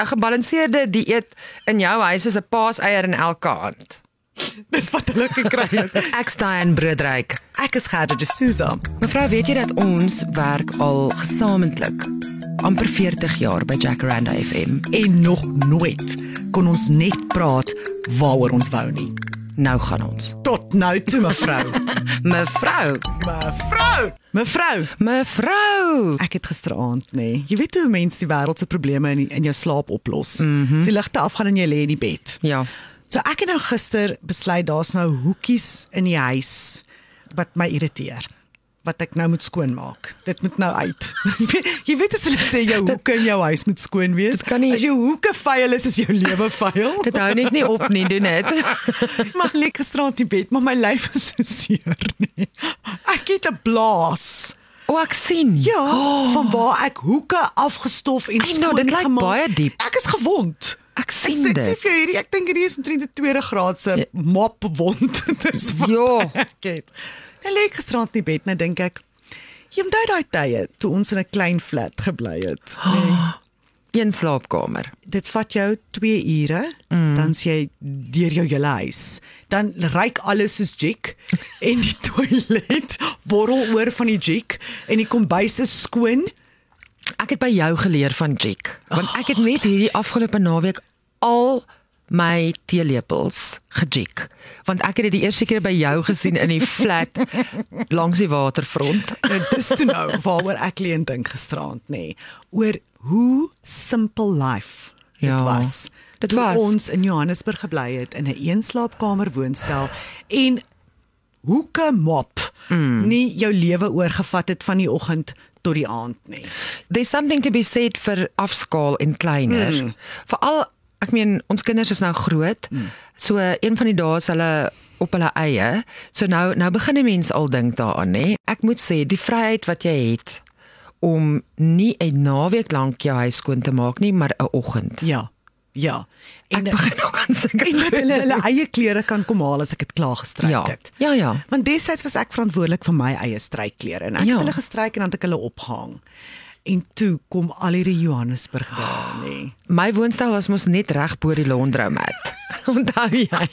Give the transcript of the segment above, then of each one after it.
'n gebalanseerde dieet in jou huis is 'n paaseier in elke hand. Dis wat hulle gekry het. Ek's Diane Broodryk. Ek is Gerda de Souza. Mevrou, weet jy dat ons werk al gesamentlik amper 40 jaar by Jacaranda FM. En nog nooit kon ons net praat waaroor ons wou nie. Nou gaan ons. Tot nou toe mevrou. Mevrou, mevrou. Mevrou. mevrou. Ek het gisteraand nê. Nee, jy weet hoe mense die wêreld se probleme in in jou slaap oplos. Mm. -hmm. As die ligte afgaan en jy lê in die bed. Ja. So ek het nou gister besluit daar's nou hoekies in die huis wat my irriteer wat ek nou moet skoonmaak. Dit moet nou uit. jy weet as hulle sê jou hoeke in jou huis moet skoon wees. Kan nie- As jou hoeke vuil is, is jou lewe vuil. Dit hou net nie op nie, doen dit. mag lê gisterand in bed, maar my lyf is so seer nie. Ek het 'n blaas. O, ek sien. Ja, oh. van waar ek hoeke afgestof en I know, dit lyk gemaak. baie diep. Ek is gewond. Ek Ek sien sê ek sê dit. vir hierdie, ek dink hierdie is omtrent 'n tweede graadse mop wond. Dis wat Ja. ek het. Nou lê ek gisterand in die bed en nou dink ek, jy onthou daai tye toe ons in 'n klein flat gebly het. Nee. Een slaapkamer. Dit vat jou 2 ure, mm. dan sê jy deur jou hele huis. Dan ryk alles soos jik en die toilet borrel oor van die jik en die kombuis is skoon. Ek het by jou geleer van Jik, want ek het net hierdie afgelope naweek al my teelepels gejik. Want ek het dit die eerste keer by jou gesien in die flat langs die waterfront. Dis toe nou waaroor ek lê en dink gisterand nê, nee, oor hoe simple life dit Ja, was. dit was. ons in Johannesburg gebly het in 'n eenslaapkamer woonstel en hoeke mop mm. nie jou lewe oorgevat het van die oggend tot die aand nie. There's something to be said vir afskaal en kleiner. Mm. Veral ek meen ons kinders is nou groot. Mm. So een van die dae is hulle op hulle eie. So nou nou begin 'n mens al dink daaraan, nê. Ek moet sê die vryheid wat jy het om nie 'n naweek lank jou huis skoon te maak nie, maar 'n oggend. Ja. Ja. Ek begin ook aan sulke en dat hulle hulle eie klere kan kom haal as ek dit klaar gestryk Ja. het. Ja, ja. Want destyds was ek verantwoordelik vir my eie strykklere en ek Ja. het hulle gestryk en dan het ek hulle opgehang. En toe kom al hierdie Johannesburg daar nê. My woonstel was mos net reg bo die laundromat. Onthou jy?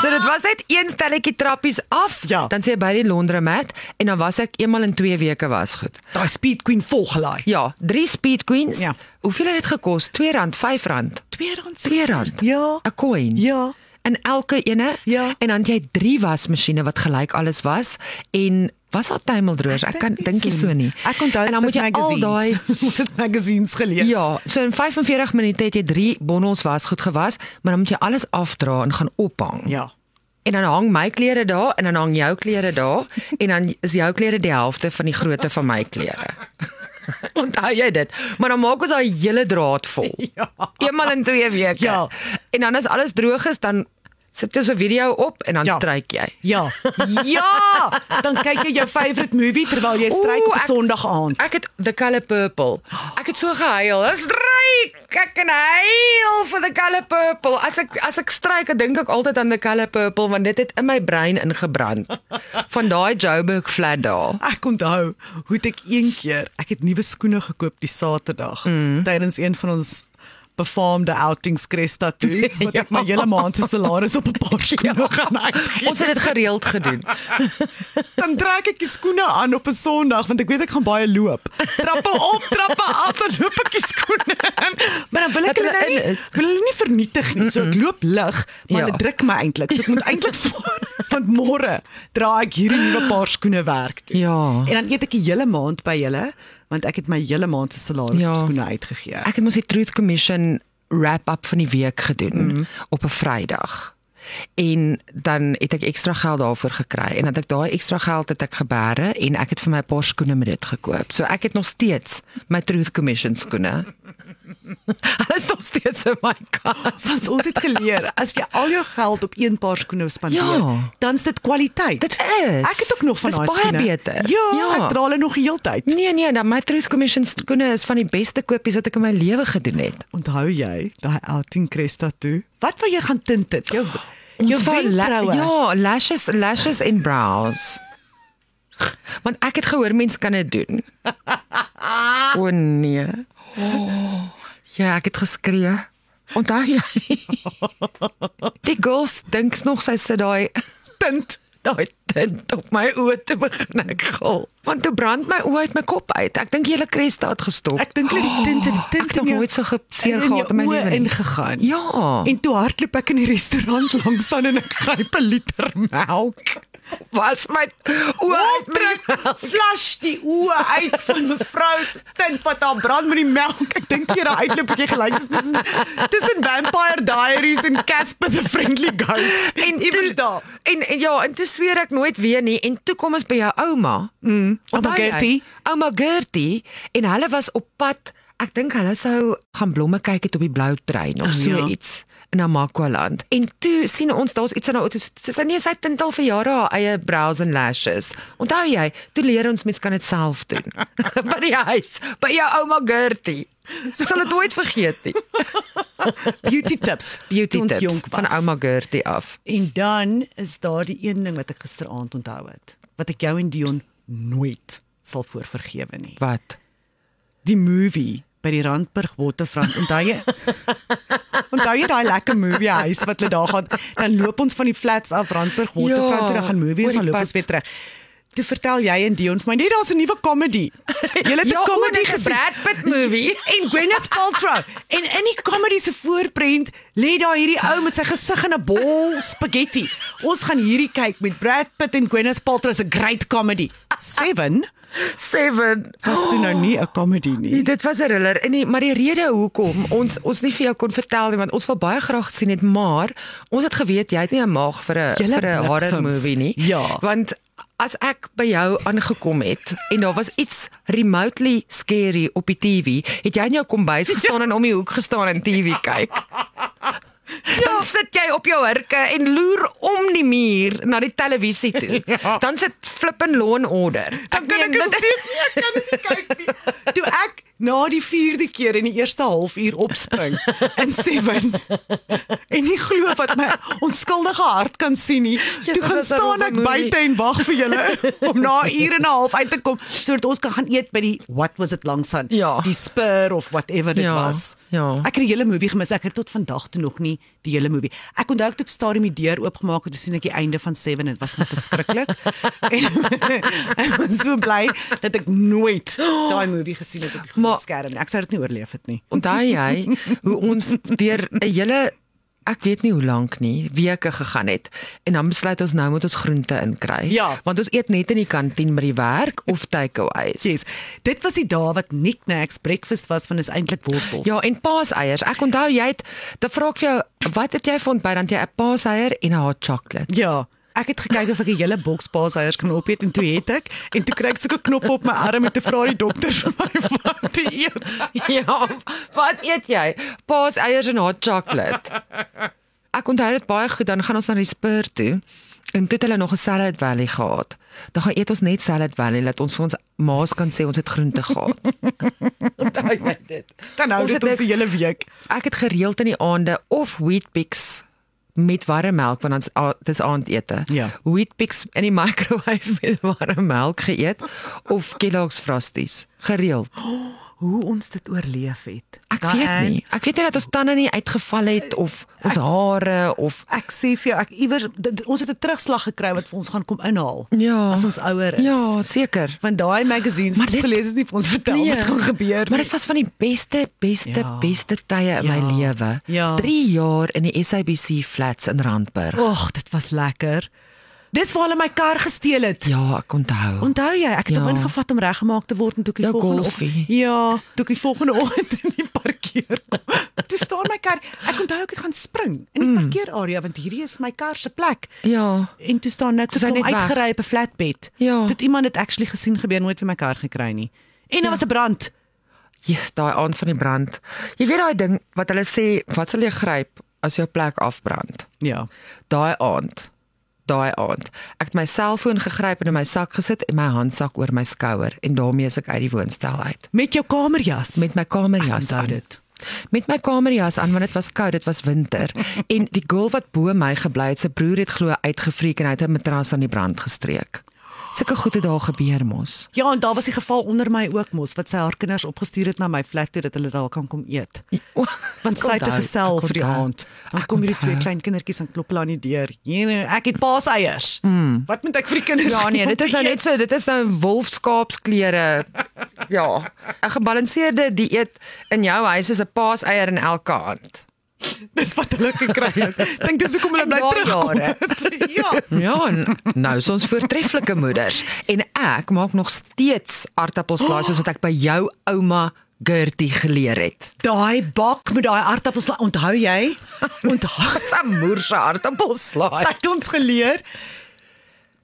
So dit was net een stelletjie trappies af, Ja. dan sê by die laundromat en dan was ek eenmal in 2 weke was goed. Daai Speed Queen volgelaai. Ja, 3 Speed Queens. Ja. Hoeveel het dit gekos? R2, R5. R2 R2. Ja. 'n Coin. Ja. In elke ene. Ja. En dan jy 3 wasmasjiene wat gelyk alles was en was al tuimeldroërs. Ek kan dink nie so nie. Ek onthou en dan moet jy al daai ons het magazines gelees. Ja, so in 45 minute het jy 3 bondels wasgoed gewas, maar dan moet jy alles afdra en gaan ophang. Ja. En dan hang my klere daar en dan hang jou klere daar en dan is jou klere die helfte van die grootte van my klere. Onthou jy dit? Maar dan maak ons daai hele draad vol. Ja. Eenmal in 2 weke. Ja. En dan as alles droog is, dan sit jy so 'n video op en dan Ja. stryk jy. Ja. Ja. Dan kyk jy jou favourite movie terwyl jy stryk op ek- Sondag aand. Ek het The Color Purple. Ek het so gehuil. Ek stryk. Ek kan huil vir The Color Purple. As ek as ek stryk, dan dink ek altyd aan The Color Purple want dit het in my brein ingebrand. Van daai Joburg flat daar. Ek onthou hoe het ek een keer, ek het nuwe skoene gekoop die Saterdag mm. tydens een van ons befaamde outings Cresta toe wat ek my hele maand se salaris op 'n paar skoene ja. gaan uitgee. Ons het dit gereeld gedoen. dan trek ek die skoene aan op 'n Sondag want ek weet ek gaan baie loop. Trappe op, trappe af, dan loop ek die skoene in. Maar dan wil ek hulle nou nie, wil hulle nie vernietig nie. So ek loop lig, maar Ja. hulle druk my eintlik. So ek moet eintlik swaar want môre dra ek hierdie nuwe paar skoene werk toe. Ja. En dan eet ek die hele maand by julle want ek het my hele maand se salaris Ja. op skoene uitgegee. Ek het mos die Truth Commission wrap-up van die week gedoen mm. op 'n Vrydag. En dan het ek ekstra geld daarvoor gekry en dat ek daai ekstra geld het ek geberre en ek het vir my 'n paar skoene met dit gekoop. So ek het nog steeds my Truth Commission skoene. Hulle is nog steeds in my kas. Want ons het geleer as jy al jou geld op een paar skoene spandeer, Ja. dan is dit kwaliteit. Dit is. Ek het ook nog van Dis daai baie skoene. beter. Ja, Ja. ek dra hulle nog die hele tyd. Nee nee, dan my Truth Commission skoene is van die beste kopies wat ek in my lewe gedoen het. Onthou jy daai outing Cresta toe? Wat wou jy gaan tint dit? Jou jou Ontval la- wenkbraue. Ja, lashes, lashes en brows. Want ek het gehoor mense kan dit doen. O nee. Ja, ek het geskree. Onthou jy? Die girls dink nog sy sit daai Tint. daai tint op my oë te begin ek gil. Want toe brand my oë uit my kop uit. Ek dink hele Cresta het gestop. Ek dink dat die tint het die tint het nog nooit so geseer jou gehad in my lewe. ingegaan. Ja. En toe hardloop ek in die restaurant langs aan en ek gryp 'n liter melk. Was my oë uit my Trek flash die oë uit van mevrou tint wat haar brand met die melk. Ek dink jy daai jy gelyk soos tussen tussen Vampire Diaries en Casper the Friendly Ghost. En iewers daar. En, en ja, en toe sweer ek nooit weer nie en toe kom ons by jou ouma. Mm, ouma? Gertie. Ouma Gertie en hulle was op pad. Ek dink hulle sou gaan blomme kyk het op die blou trein of Oh, so ja. iets in Namakwaland. En toe sien ons daar's iets in haar auto. Sy sê nee, sy het al vir jare haar eie brows and lashes. Onthou jy, toe leer ons mens kan dit self doen. by die huis, by jou ouma Gertie. Sy sal dit nooit vergeet nie. Beauty tips. Beauty tips van ouma Gertie af. En dan is daar die een ding wat ek gisteraand onthou het, wat ek jou en Dion nooit sal voorvergewe nie. Wat? Die movie by die Randburg Waterfront. Onthou jy? onthou jy daai lekker movie huis wat hulle daar gaan? Dan loop ons van die flats af Randburg Waterfront Ja, toe dan gaan movie oor ons dan loop ons weer terug. Toe vertel jy en Dion vir my, nee, daar's 'n nuwe comedy. Julle het 'n Ja, comedy gesien. Brad Pitt movie. en Gwyneth Paltrow. En in die comedy se voorprent lê daar hierdie ou met sy gesig in 'n bol spaghetti. Ons gaan hierdie kyk met Brad Pitt en Gwyneth Paltrow se great comedy. 7 Seven. was toe nou nie 'n comedy nie. Nee, dit was 'n thriller. En die, maar die rede hoekom ons ons nie vir jou kon vertel nie want ons wil baie graag sien het, maar ons het geweet jy het nie 'n maag vir 'n vir 'n horror movie nie. Ja. Want as ek by jou aangekom het en daar was iets remotely scary op die TV, het jy in jou kombuis gestaan en om die hoek gestaan en TV kyk. Ja. Dan sit jy op jou hurke en loer om die muur na die televisie toe. Ja. Dan sit flippin law and order. Dan kan ek dit nie ek kan nie kyk nie. Toe ek na die 4de keer in die eerste halfuur opspring in 7 en nie glo wat my onskuldige hart kan sien nie. Yes, Toe gaan staan ek buite en wag vir julle om na 'n uur en 'n half uit te kom sodat ons kan gaan eet by die what was it langsaan? Ja. Die spur of whatever dit Ja, was. ja. Ek het die hele movie gemis. Ek het tot vandag toe nog nie die hele movie. Ek onthou ek het op stadium die deur oopgemaak en toe sien ek die einde van 7 en dit was net verskriklik. en ek was so bly dat ek nooit daai movie gesien het op die groot skerm nie. Ek sou dit nie oorleef het nie. Onthou jy hoe ons deur 'n hele ek weet nie hoe lank nie, weke gegaan het en dan besluit ons nou moet ons groente inkry. Ja. Want ons eet net in die kantien by die werk of takeaways. Yes. Dit was die dag wat knickknacks breakfast was van is eintlik wortels. Ja, en paaseiers. Ek onthou jy het dan vra ek vir jou, wat het jy vond by dan jy 'n paaseier en 'n hot chocolate? Ja. Ek het gekyk of ek 'n hele boks paaseiers kan opeet en toe het ek en toe kry ek sulke knoppe op my arm en toe vra die dokter vir my wat te eet. ja, wat eet jy? Paaseiers en hot chocolate. Ek onthou dit baie goed, dan gaan ons na die Spur toe. En toe het hulle nog 'n Salad Valley gehad. Dan gaan eet ons net Salad Valley dat ons vir ons maas kan sê ons het groente gehad. Onthou jy dit? Dan hou dit ons die hele week. Ek het gereeld in die aande of Weet-Bix met warm melk want dan's a- dis aandete. Ja. Weet-Bix in die microwave met warm melk geëet of Kellogg's Frosties. Gereeld. Hoe ons dit oorleef het. Ek Daai weet nie. Ek weet nie dat ons tande nie uitgeval het of ons hare of Ek sê vir jou, ek iewers ons het 'n terugslag gekry wat vir ons gaan kom inhaal Ja. as ons ouer is. Ja, seker. Want daai magazines Maar wat ons gelees het nie vir ons vertel wat gaan gebeur Maar nie. dit was van die beste beste ja. beste tye in Ja. my lewe. Ja. 3 jaar in die SABC flats in Randburg. Ag, dit was lekker. Dis waar hulle my kar gesteel het. Ja, ek onthou. Onthou jy, ek het hom Ja. ingevat om reggemaak te word en toe ek die Ja, volgende oggend Ja, toe ek die volgende oggend in die parkeer kom. Toe staan my kar. Ek onthou ek het gaan spring in die Mm. parkeerarea want hierdie is my kar se plek. Ja. En toe staan niks, ek kom uitgery op 'n flatbed. Ja. Dit iemand het actually gesien gebeur nooit vir my kar gekry nie. En daar Ja. was 'n brand. Ja, daai aand van die brand. Jy weet daai ding wat hulle sê, wat sal jy gryp as jou plek afbrand? Ja. Daai aand. Daai aand. Ek het my selfoon gegryp en in my sak gesit en my handsak oor my skouer en daarmee is ek uit die woonstel uit Met jou kamerjas. met my kamerjas aan. dit. Met my kamerjas aan want dit was koud, dit was winter. en die girl wat bo my gebly het, se broer het glo uitgefreek en hy het 'n matras aan die brand gestreek. Sulke goede daar gebeur mos. Ja, en daar was die geval onder my ook mos wat sy haar kinders opgestuur het na my flat toe dat hulle daar kan kom eet. Want sy het gesel vir die aand. Dan kom hierdie twee klein kindertjies en klop hulle aan die deur. Hier, ek het paaseiers. Mm. Wat moet ek vir die kinders? Ja nee, dit is nou net so, dit is nou wolfskaapsklere. Ja, 'n gebalanseerde dieet in jou huis is 'n paaseier in elke hand. Dis wat hulle gekry het. Dink dis hoekom hulle bly terugkom. jare. ja. Ja, nou is ons voortreffelike moeders en ek maak nog steeds aartappelslaai soos wat ek by jou ouma Gertie geleer het. Daai bak met daai aardappels, onthou jy? Onthou 'n moerse aartappelslaai. het ons geleer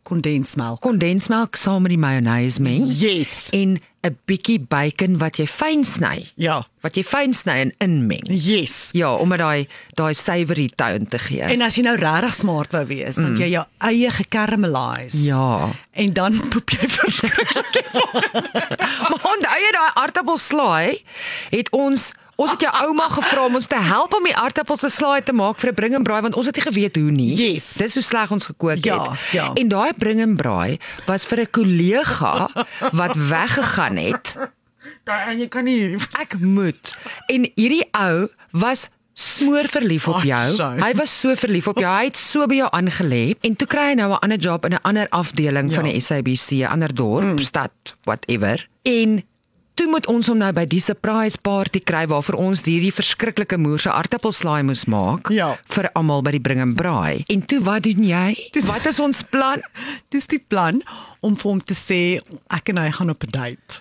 kondensmelk. Kondensmelk saam met die mayonnaise meng Yes. en 'n bietjie bacon wat jy fyn sny. Ja. Wat jy fyn sny en inmeng. Yes. Ja, om daai daai savory tone te gee. En as jy nou regtig smart wou wees, dan jy jou eie gekaramelize. ja. En dan poep jy verskriklik. Maar onthou jy daai aartappelslaai het ons Ons het jou ouma gevra om ons te help om die aartappels te slaai te maak vir 'n bring en braai want ons het nie geweet hoe nie. Yes. Dis hoe sleg ons gekook Ja, het. ja. En daai bring en braai was vir 'n kollega wat weggegaan het. Daai en jy kan nie hierdie Ek moet. En hierdie ou was smoor verlief op jou. sy. Hy was so verlief op jou. Hy het so by jou aangelê en toe kry hy nou 'n ander job in 'n ander afdeling van Ja. die SABC, 'n ander dorp, mm. stad, whatever. En toe moet ons hom nou by die surprise party kry waarvoor ons hierdie verskriklike moerse aartappelslaai moes maak Ja. vir almal by die bring en braai. En toe wat doen jy? Dis- Wat is ons plan? Dis die plan om vir hom te sê ek en hy gaan op 'n date.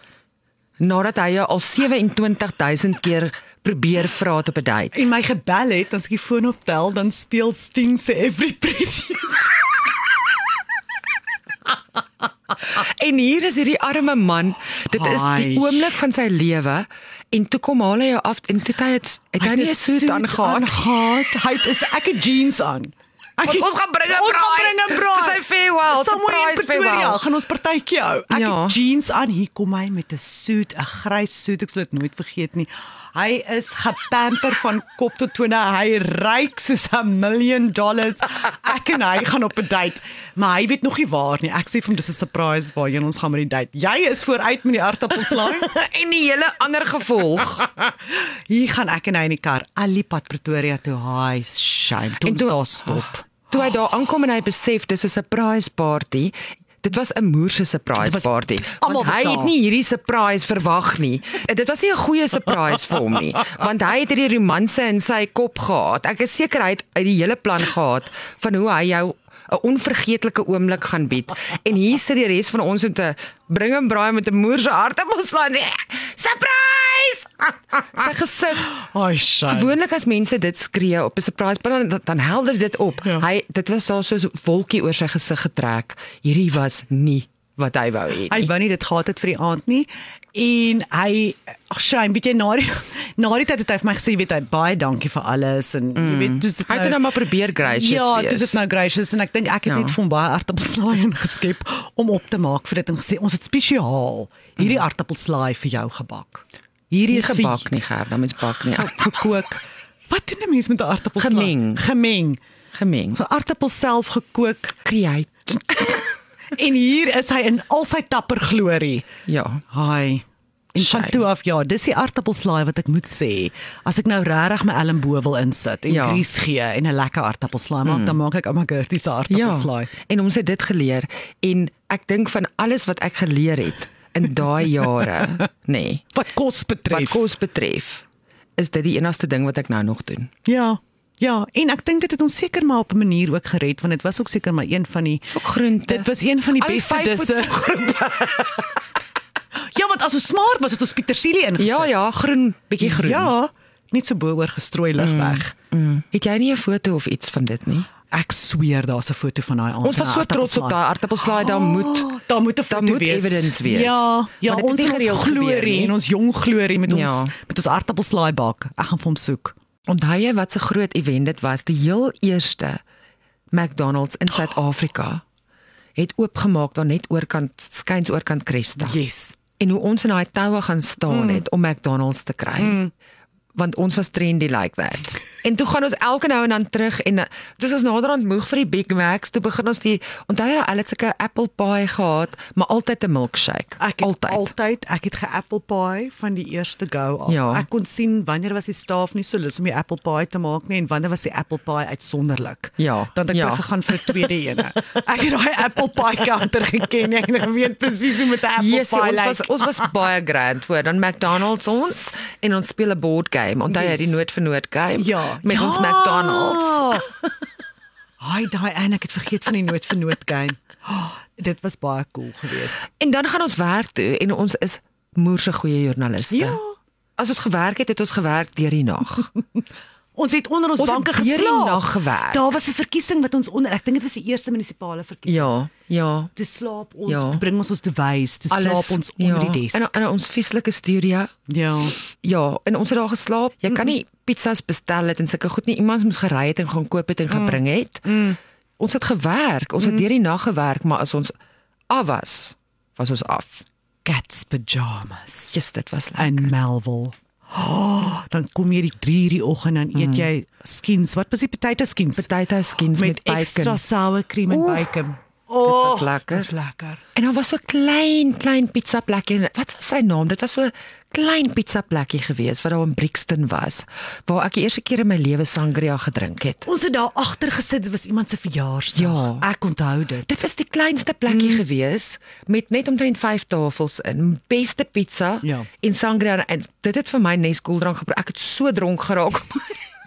Nadat hy al 27000 keer probeer vra op 'n date. En my gebel het, as ek die foon optel, dan speel Sting se Every Breath. You En hier is hierdie arme man. Dit is die oomblik van sy lewe en toe kom haal hy jou af en toe hy het, het hy nie 'n soet aangegaan. Aangegaan. Hy het is ek het jeans aan. Ek Want ons gaan bring 'n Ons gaan braai. bring 'n braai. Sy farewell, surprise farewell. gaan ons partytjie hou. Ek Ja. het jeans aan. Hier kom hy met 'n soet, 'n grys soet. Ek sal dit nooit vergeet nie. Hy is gepamper van kop tot tone. Hy ryk soos 'n miljoen dollars. Ek en hy gaan op 'n date, maar hy weet nog nie waar nie. Ek sê vir hom dis 'n surprise waarheen ons gaan met die date. Jy is vooruit met die aardappelslaai. en die hele ander gevolg. Hier gaan ek en hy in die kar alipad Pretoria toe. Hi, shame. Toe ons daar stop. Toe hy daar aankom en hy besef dis 'n surprise party. Dit was 'n moerse surprise was- party. Want hy het nie hierdie surprise verwag nie. Dit was nie 'n goeie surprise vir hom nie, want hy het hierdie romanse in sy kop gehad. Ek is seker hy het uit die hele plan gehad van hoe hy jou 'n onvergeetlike oomblik gaan bied. En hier sit die res van ons om te bring en braai met 'n moerse aardappelslaan. Surprise! Sy gesig Hi, shame. Gewoonlik as mense dit skree op 'n surprise dan dan, helder dit op. Ja. Hy dit was daar so 'n wolkie oor sy gesig getrek. Hierdie was nie wat hy wou hê Hy wou nie dit gehad het vir die aand nie. En hy ag shame, weet jy na die na die tyd het hy vir my gesê, weet hy, baie dankie vir alles en mm. jy weet, dis dit Hy het nou maar probeer gracious Ja, wees. dis dit nou gracious en ek dink ek het Ja. net vir hom baie aardappelslaai ingeskep om op te maak vir dit en gesê ons het spesiaal hierdie aardappelslaai vir jou gebak. Hierdie is vir gebak nie, Gerda, mens bak nie. gekook. Wat doen 'n mens met 'n aardappelslaai? Gemeng. Gemeng. Gemeng. Vir aardappels self gekook Create. en hier is hy in al sy tapper glorie. Ja. Hi. En van Shame. toe af ja, dis die aardappelslaai wat ek moet sê. As ek nou regtig my elmboog wil insit en Ja. Grys gee en 'n lekker aardappelslaai maak, dan maak ek ouma Gertie se Ja. aardappelslaai. En ons het dit geleer en ek dink van alles wat ek geleer het in daai jare, nê, nee, Wat kos betref. wat kos betref, is dit die enigste ding wat ek nou nog doen. Ja. Ja, en ek dink dit het ons seker maar op 'n manier ook gered want dit was ook seker maar een van die Dis ook groente. Dit was een van die Al beste disse. ja, want as ons smart was het ons petersilie ingesit. Ja, ja, groen, bietjie groen. Ja, net so bo oor gestrooi lig weg. Mm. Het jy nie 'n foto of iets van dit nie? Ek sweer daar's 'n foto van daai aand. Ons was so trots op daai aardappelslaai, daar moet Oh, daar moet 'n foto moet wees. evidence wees. Ja, ja, dit ons glorie en ons jong glorie met ons Ja. met ons aardappelslaai bak. Ek gaan vir hom soek. Onthou jy wat 'n groot event dit was? Die heel eerste McDonald's in Suid-Afrika het oopgemaak daar net oorkant skuins oorkant Cresta. Yes. En hoe ons in daai toue gaan staan mm. het om McDonald's te kry. Mm. Want ons was trendy like that. En toe gaan ons elke nou en dan terug en eh, dis ons naderhand moeg vir die Big Macs. Toe begin ons die onthou jy hulle het sulke apple pie gehad, maar altyd 'n milkshake. Ek altyd. altyd ek het ge-apple pie van die eerste go af. Ja. Ek kon sien wanneer was die staaf nie so lus om die apple pie te maak nie en wanneer was die apple pie uitsonderlik. Ja, Dan het ek ja. gegaan vir 'n tweede ene. Ek het daai apple pie counter geken en ek weet presies hoe met 'n apple Yes, pie ons lyk. was ons was baie grand hoor. Dan McDonald's ons en ons speel 'n board game. Onthou jy Yes. die noot vir noot game? Ja, met ons ja. McDonald's. Haai daai en ek het vergeet van die noot vir noot game. Oh, dit was baie cool geweest. En dan gaan ons werk toe en ons is moerse goeie joernaliste. Ja. As ons gewerk het, het ons gewerk deur die nag. Ons het onder ons, Ons banke geslaap. Daar was 'n verkiesing wat ons onder, ek dink dit was die eerste munisipale verkiesing. Ja, ja. Toe slaap ons, Ja. toe bring ons ons device, toe Alles slaap ons onder ja. die desk. En in ons vieslike studio. ja. Ja, en ons het daar geslaap. Jy kan nie pizzas bestel het en sulke goed nie. Iemand moes gery het en gaan koop het en gebring het. Ons het gewerk. Ons het deur die nag gewerk, maar as ons af was, was ons af. Cats pajamas Jesus, dit was lekker. in Melville. Oh, dan kom jy die 3 uur die oggend dan eet jy skins. Wat was die potato skins? Potato skins met, met bacon. sour cream en Oeh, bacon. was Oh, lekker. Dis lekker. En daar was so klein klein pizza plekkie. Wat was sy naam? Dit was so klein pizza plekkie gewees wat daar in Brixton was, waar ek die eerste keer in my lewe sangria gedrink het. Ons het daar agter gesit, dit was iemand se verjaarsdag. Ja. Ek onthou dit. Dit was die kleinste plekkie mm. gewees met net omtrent 5 tafels in. Beste pizza Ja. en sangria en dit het vir my nes koeldrank gebring. Ek het so dronk geraak.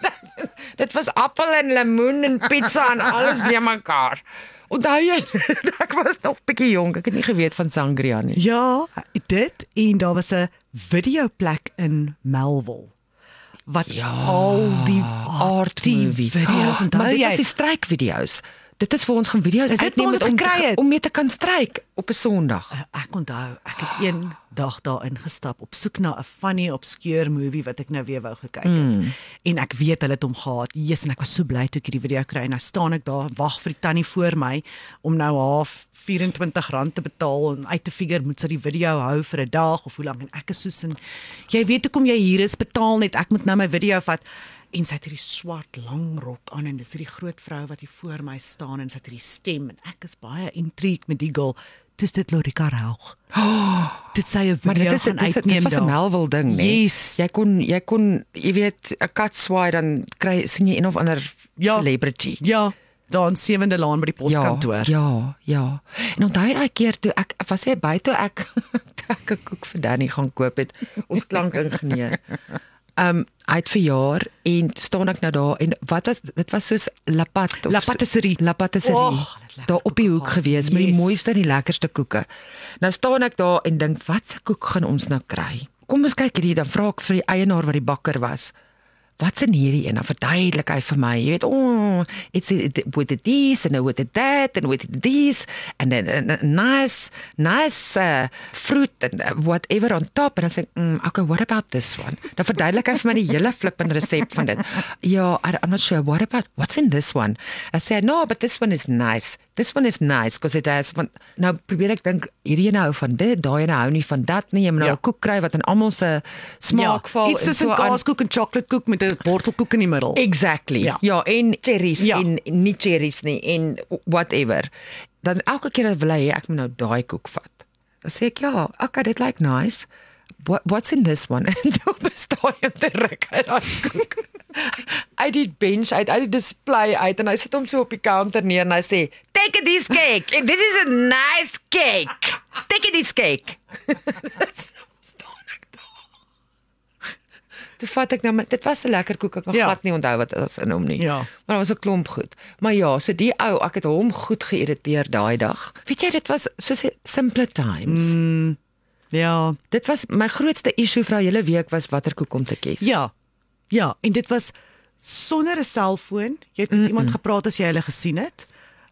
dit was appel en lemoen en pizza en alles deur mekaar. Onthou jy? ek was nog bietjie jonk. Ek het nie geweet van sangria nie. Ja, dit en daar was 'n videoplek in Melville wat Ja, al die art movie video's maar dit jy? was die strykvideo's. Dit is vir ons gaan video's uitneem om te, om mee te kan stryk op 'n Sondag. Ek onthou, ek het een dag daar ingestap op soek na 'n funny obscure movie wat ek nou weer wou gekyk het. Mm. En ek weet hulle het hom gehad. Jesus, en ek was so bly toe ek hierdie video kry en nou staan ek daar wag vir die tannie voor my om nou half R24 te betaal en uit te figure moet sy die video hou vir 'n dag of hoe lank en ek is soos in jy weet hoekom jy hier is, betaal net. Ek moet nou my video vat en sy het hierdie swart lang rok aan en dis hierdie groot vrou wat hier voor my staan en sy het hierdie stem en ek is baie intrigued met die girl. Dis dit Lorika Raug. Dit sê 'n Maar video dit is gaan dit, is, uitneem dit was 'n. Melville ding, nee. Yes. Jy kon jy kon jy weet 'n kat swaai dan kry sien jy een of ander Ja. celebrity. Ja, daar in Sewende Laan by die poskantoor. Ja, ja. En onthou daai keer toe ek was hy by toe ek toe ek 'n koek vir Danny gaan koop het, ons klankingenieur. Um, hy het verjaar en staan ek nou daar en wat was dit was soos lapat of La Patisserie. La Patisserie. Lekker daar op die hoek gehad. gewees met die Yes. mooiste en die lekkerste koeke. Nou staan ek daar en dink wat se koek gaan ons nou kry? Kom ons kyk hierdie dan vra ek vir die eienaar wat die bakker was. Wat's in hierdie een? Dan verduidelik hy vir my. Jy weet, oh, it's it, with it this and with it that and with it this and then uh, nice nice uh, fruit and uh, whatever on top en dan sê mm, okay, what about this one? Dan verduidelik hy vir my die hele flippende resep van dit. Ja, I, I'm not sure what about what's in this one? I say, no, but this one is nice. This one is nice because it has van nou probeer ek dink hierdie ene hou van dit, daai ene hou nie van dat nie. Jy moet nou Ja. 'n koek kry wat in almal se smaak val iets tussen aan. kaaskoek en chocoladekoek met 'n wortelkoek in die middel. Exactly. Ja. Ja, ja en cherries Ja. ja. en nie cherries nie en whatever. Dan elke keer wil hy ek moet nou daai koek vat. Dan sê ek ja, okay, dit lyk nice. What what's in this one? En dan bestaan jy te ruk uit daai koek. Uit die bench uit, uit die display uit en hy sit hom so op die counter neer en hy sê, "Take this cake. This is a nice cake. Take this cake." Toe vat ek nou maar dit was 'n lekker koek. Ek kan Ja. glad nie onthou wat was in hom nie. Ja. Maar daar was 'n klomp goed. Maar ja, so die ou, ek het hom goed geïrriteer daai dag. Weet jy, dit was soos 'n simple times. Mm. Ja. Dit was my grootste issue vir hele week was watter koek om te kies. Ja. Ja, en dit was sonder 'n selfoon. Jy het met mm -mm. iemand gepraat as jy hulle gesien het.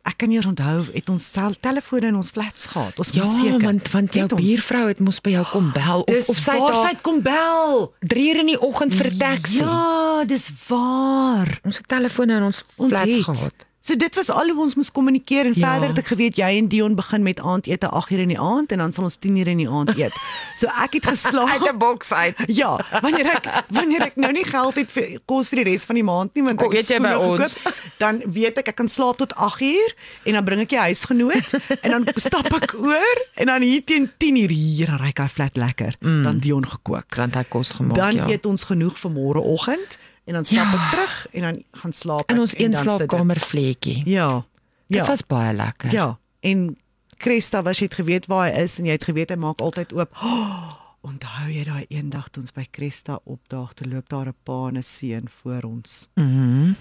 Ek kan nie onthou het ons sel telefone in ons flats gehad. Ons Ja, was seker. want want jou Het buurvrou het mos by jou kom bel of Dis of sy het sy daar kom bel. 3 uur in die oggend vir 'n taxi. Ja, dis waar. Ons het telefone in ons, Ons flats het. gehad. So dit was al hoe ons moes kommunikeer en Ja. verder het ek geweet jy en Dion begin met aandete 8uur in die aand en dan sal ons 10uur in die aand eet. So ek het geslaap. boks uit. Ja, wanneer ek wanneer ek nou nie geld het vir kos vir die res van die maand nie, want ek het eet jy by ons? dan weet ek ek kan slaap tot 8uur en dan bring ek die huisgenoot en dan stap ek oor en dan hier teen 10uur hier dan ry ek hy flat lekker. Mm. Dan Dion gekook. Want hy kos gemaak Dan ja. eet ons genoeg vir môreoggend en dan stap Ja. ek terug en dan gaan slaap in ek ons en een sit dit. slaapkamer vletjie. Ja. Dit Ja. was baie lekker. Ja, en Christa was jy het geweet waar hy is en jy het geweet hy maak altyd oop. Oh, onthou jy daai eendag toe ons by Christa opdaag, toe loop daar 'n pa en 'n seun voor ons. Mhm.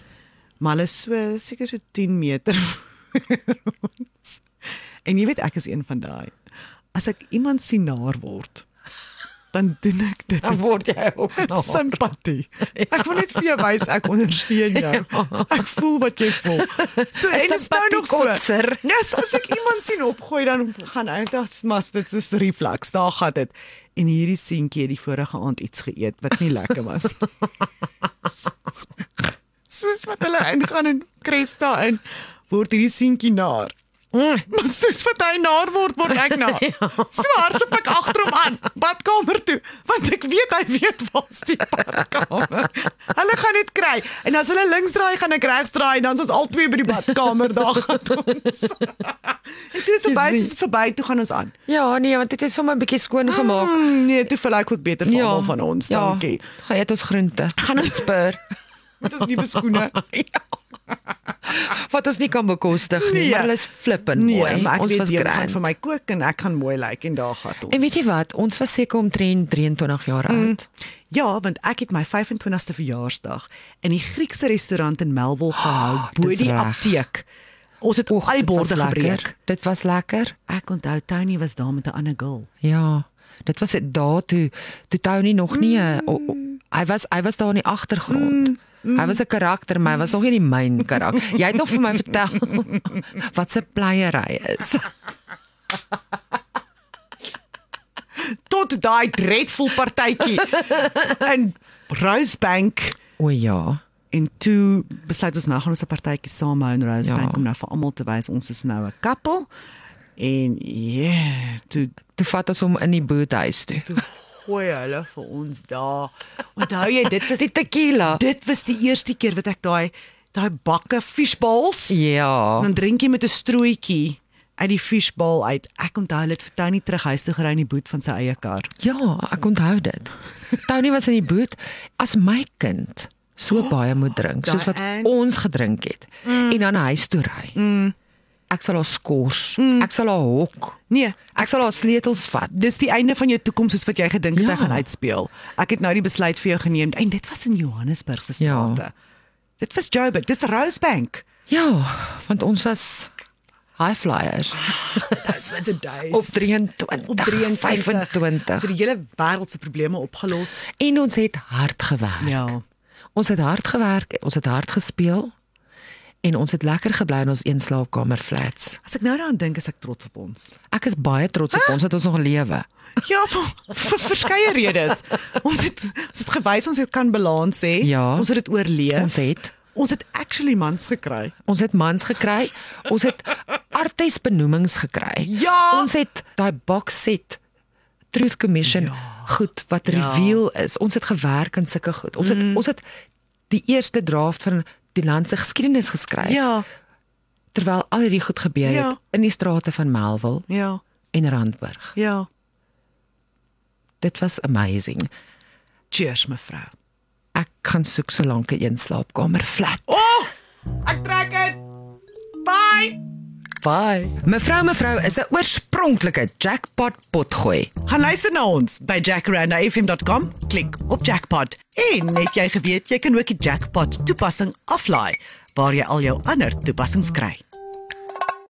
Maar hulle is so seker so 10 meter ons. En jy weet ek is een van daai. As ek iemand sien naar word, dan doen ek dit Dan word jy ook nog. simpatie. Ek wil net vir jou wys ek ondersteun jou. Ek voel wat jy voel. So en is nou nog so. Sympatiekotser. Yes, as ek iemand sien opgooi dan gaan ek dink mas dit is refleks. Daar gaan dit. En hierdie seentjie het die vorige aand iets geëet wat nie lekker was. Soos wat hulle ingaan en Cresta in word hierdie seentjie naar. Mm. Maar soos wat hy naar word, word ek na. So hardloop ek agter hom aan, badkamer toe, want ek weet hy weet waar's die badkamer. Hulle gaan dit kry. En as hulle links draai, gaan ek regs draai en dan is ons albei by die badkamer daar gaan ons. en toe dit verby is, verby, toe gaan ons aan. Ja, nee, want dit is sommer 'n bietjie skoon gemaak. Mm, nee, toe voel ek ook beter vir almal van ons. Dankie. Ja, gaan eet ons groente. Gaan ons spur. Dit is nuwe skoene. ja. Wat ons nie kan bekostig nie, Nee. maar hulle is flippend Nee, mooi. ek ons weet was jy gaan vir my kook en ek gaan mooi lyk like, en daar gaan ons. En weet jy wat, ons was seker omtrent 23 jaar oud. Ja, want ek het my 25ste verjaarsdag in die Griekse restaurant in Melville gehou, oh, bo die reg. apteek. Ons het Och, al die borde gebreek. Dit was lekker. Ek onthou Tony was daar met 'n ander girl. Ja. Dit was dit daar toe toe Tony nog nie mm. o, o, hy was hy was daar in die agtergrond. Mm. Hy was 'n karakter, maar hy was nog nie die main karakter. Jy het nog vir my vertel wat se player hy is. Tot daai dreadful partytjie in Rosebank O ja. en toe besluit ons nou gaan ons 'n partytjie saam hou in Rosebank Ja. om nou vir almal te wys ons is nou 'n couple. En ja, yeah, toe Toe vat ons hom in die boothuis toe. toe gooi hulle vir ons daar. Onthou jy dit was Die tequila. dit was die eerste keer wat ek daai daai bakke fishballs Ja. dan drink jy met 'n strooitjie uit die fishball uit. Ek onthou hulle het vir Tony terug huis toe gery in die boot van sy eie kar. Ja, ek onthou dit. Tony was in die boot as my kind so baie moet drink soos wat ons gedrink het mm. en dan huis toe ry. Mm. Ek sal haar skors. Mm. Ek sal haar hok. Nee, Ek sal haar sleutels vat. dis die einde van jou toekoms soos wat jy gedink het Ja. gaan uitspeel. Ek het nou die besluit vir jou geneem en dit was in Johannesburg se Ja. strate. Dit was Joburg, dis Rosebank. Ja, want ons was high flyers Those were the days. op 23, op 23 25. So die hele wêreld se probleme opgelos. En ons het hard gewerk. Ja. Ons het hard gewerk, ons het hard gespeel en ons het lekker gebly in ons een slaapkamer flats. As ek nou daaraan dink, is ek trots op ons. Ek is baie trots op ons dat ons nog lewe. Ja, vir, vir verskeie redes. Ons het ons het gewys ons het kan balans hê. Ja. Ons het dit oorleef. Ons het ons het actually mans gekry. ons het mans gekry. Ons het artes benoemings gekry. Ja. Ons het daai box set Truth Commission ja. goed wat Ja. reveal is. Ons het gewerk aan sulke goed. Ons het mm. ons het die eerste draft van die land se geskiedenis geskryf Ja. terwyl al hierdie goed gebeur Ja. het in die strate van Melville Ja. en Randburg. Ja. Dit was amazing. Cheers mevrou. Ek kan soek so lank 'n een slaapkamer flat. O! Oh, ek trek dit. Bye. Bye. Mevrou mevrou is 'n oorspronklike jackpot potgooi. Gaan luister na ons by jackarandafm.com. Klik op jackpot. En net jy geweet jy kan ook die jackpot toepassing aflaai waar jy al jou ander toepassings kry.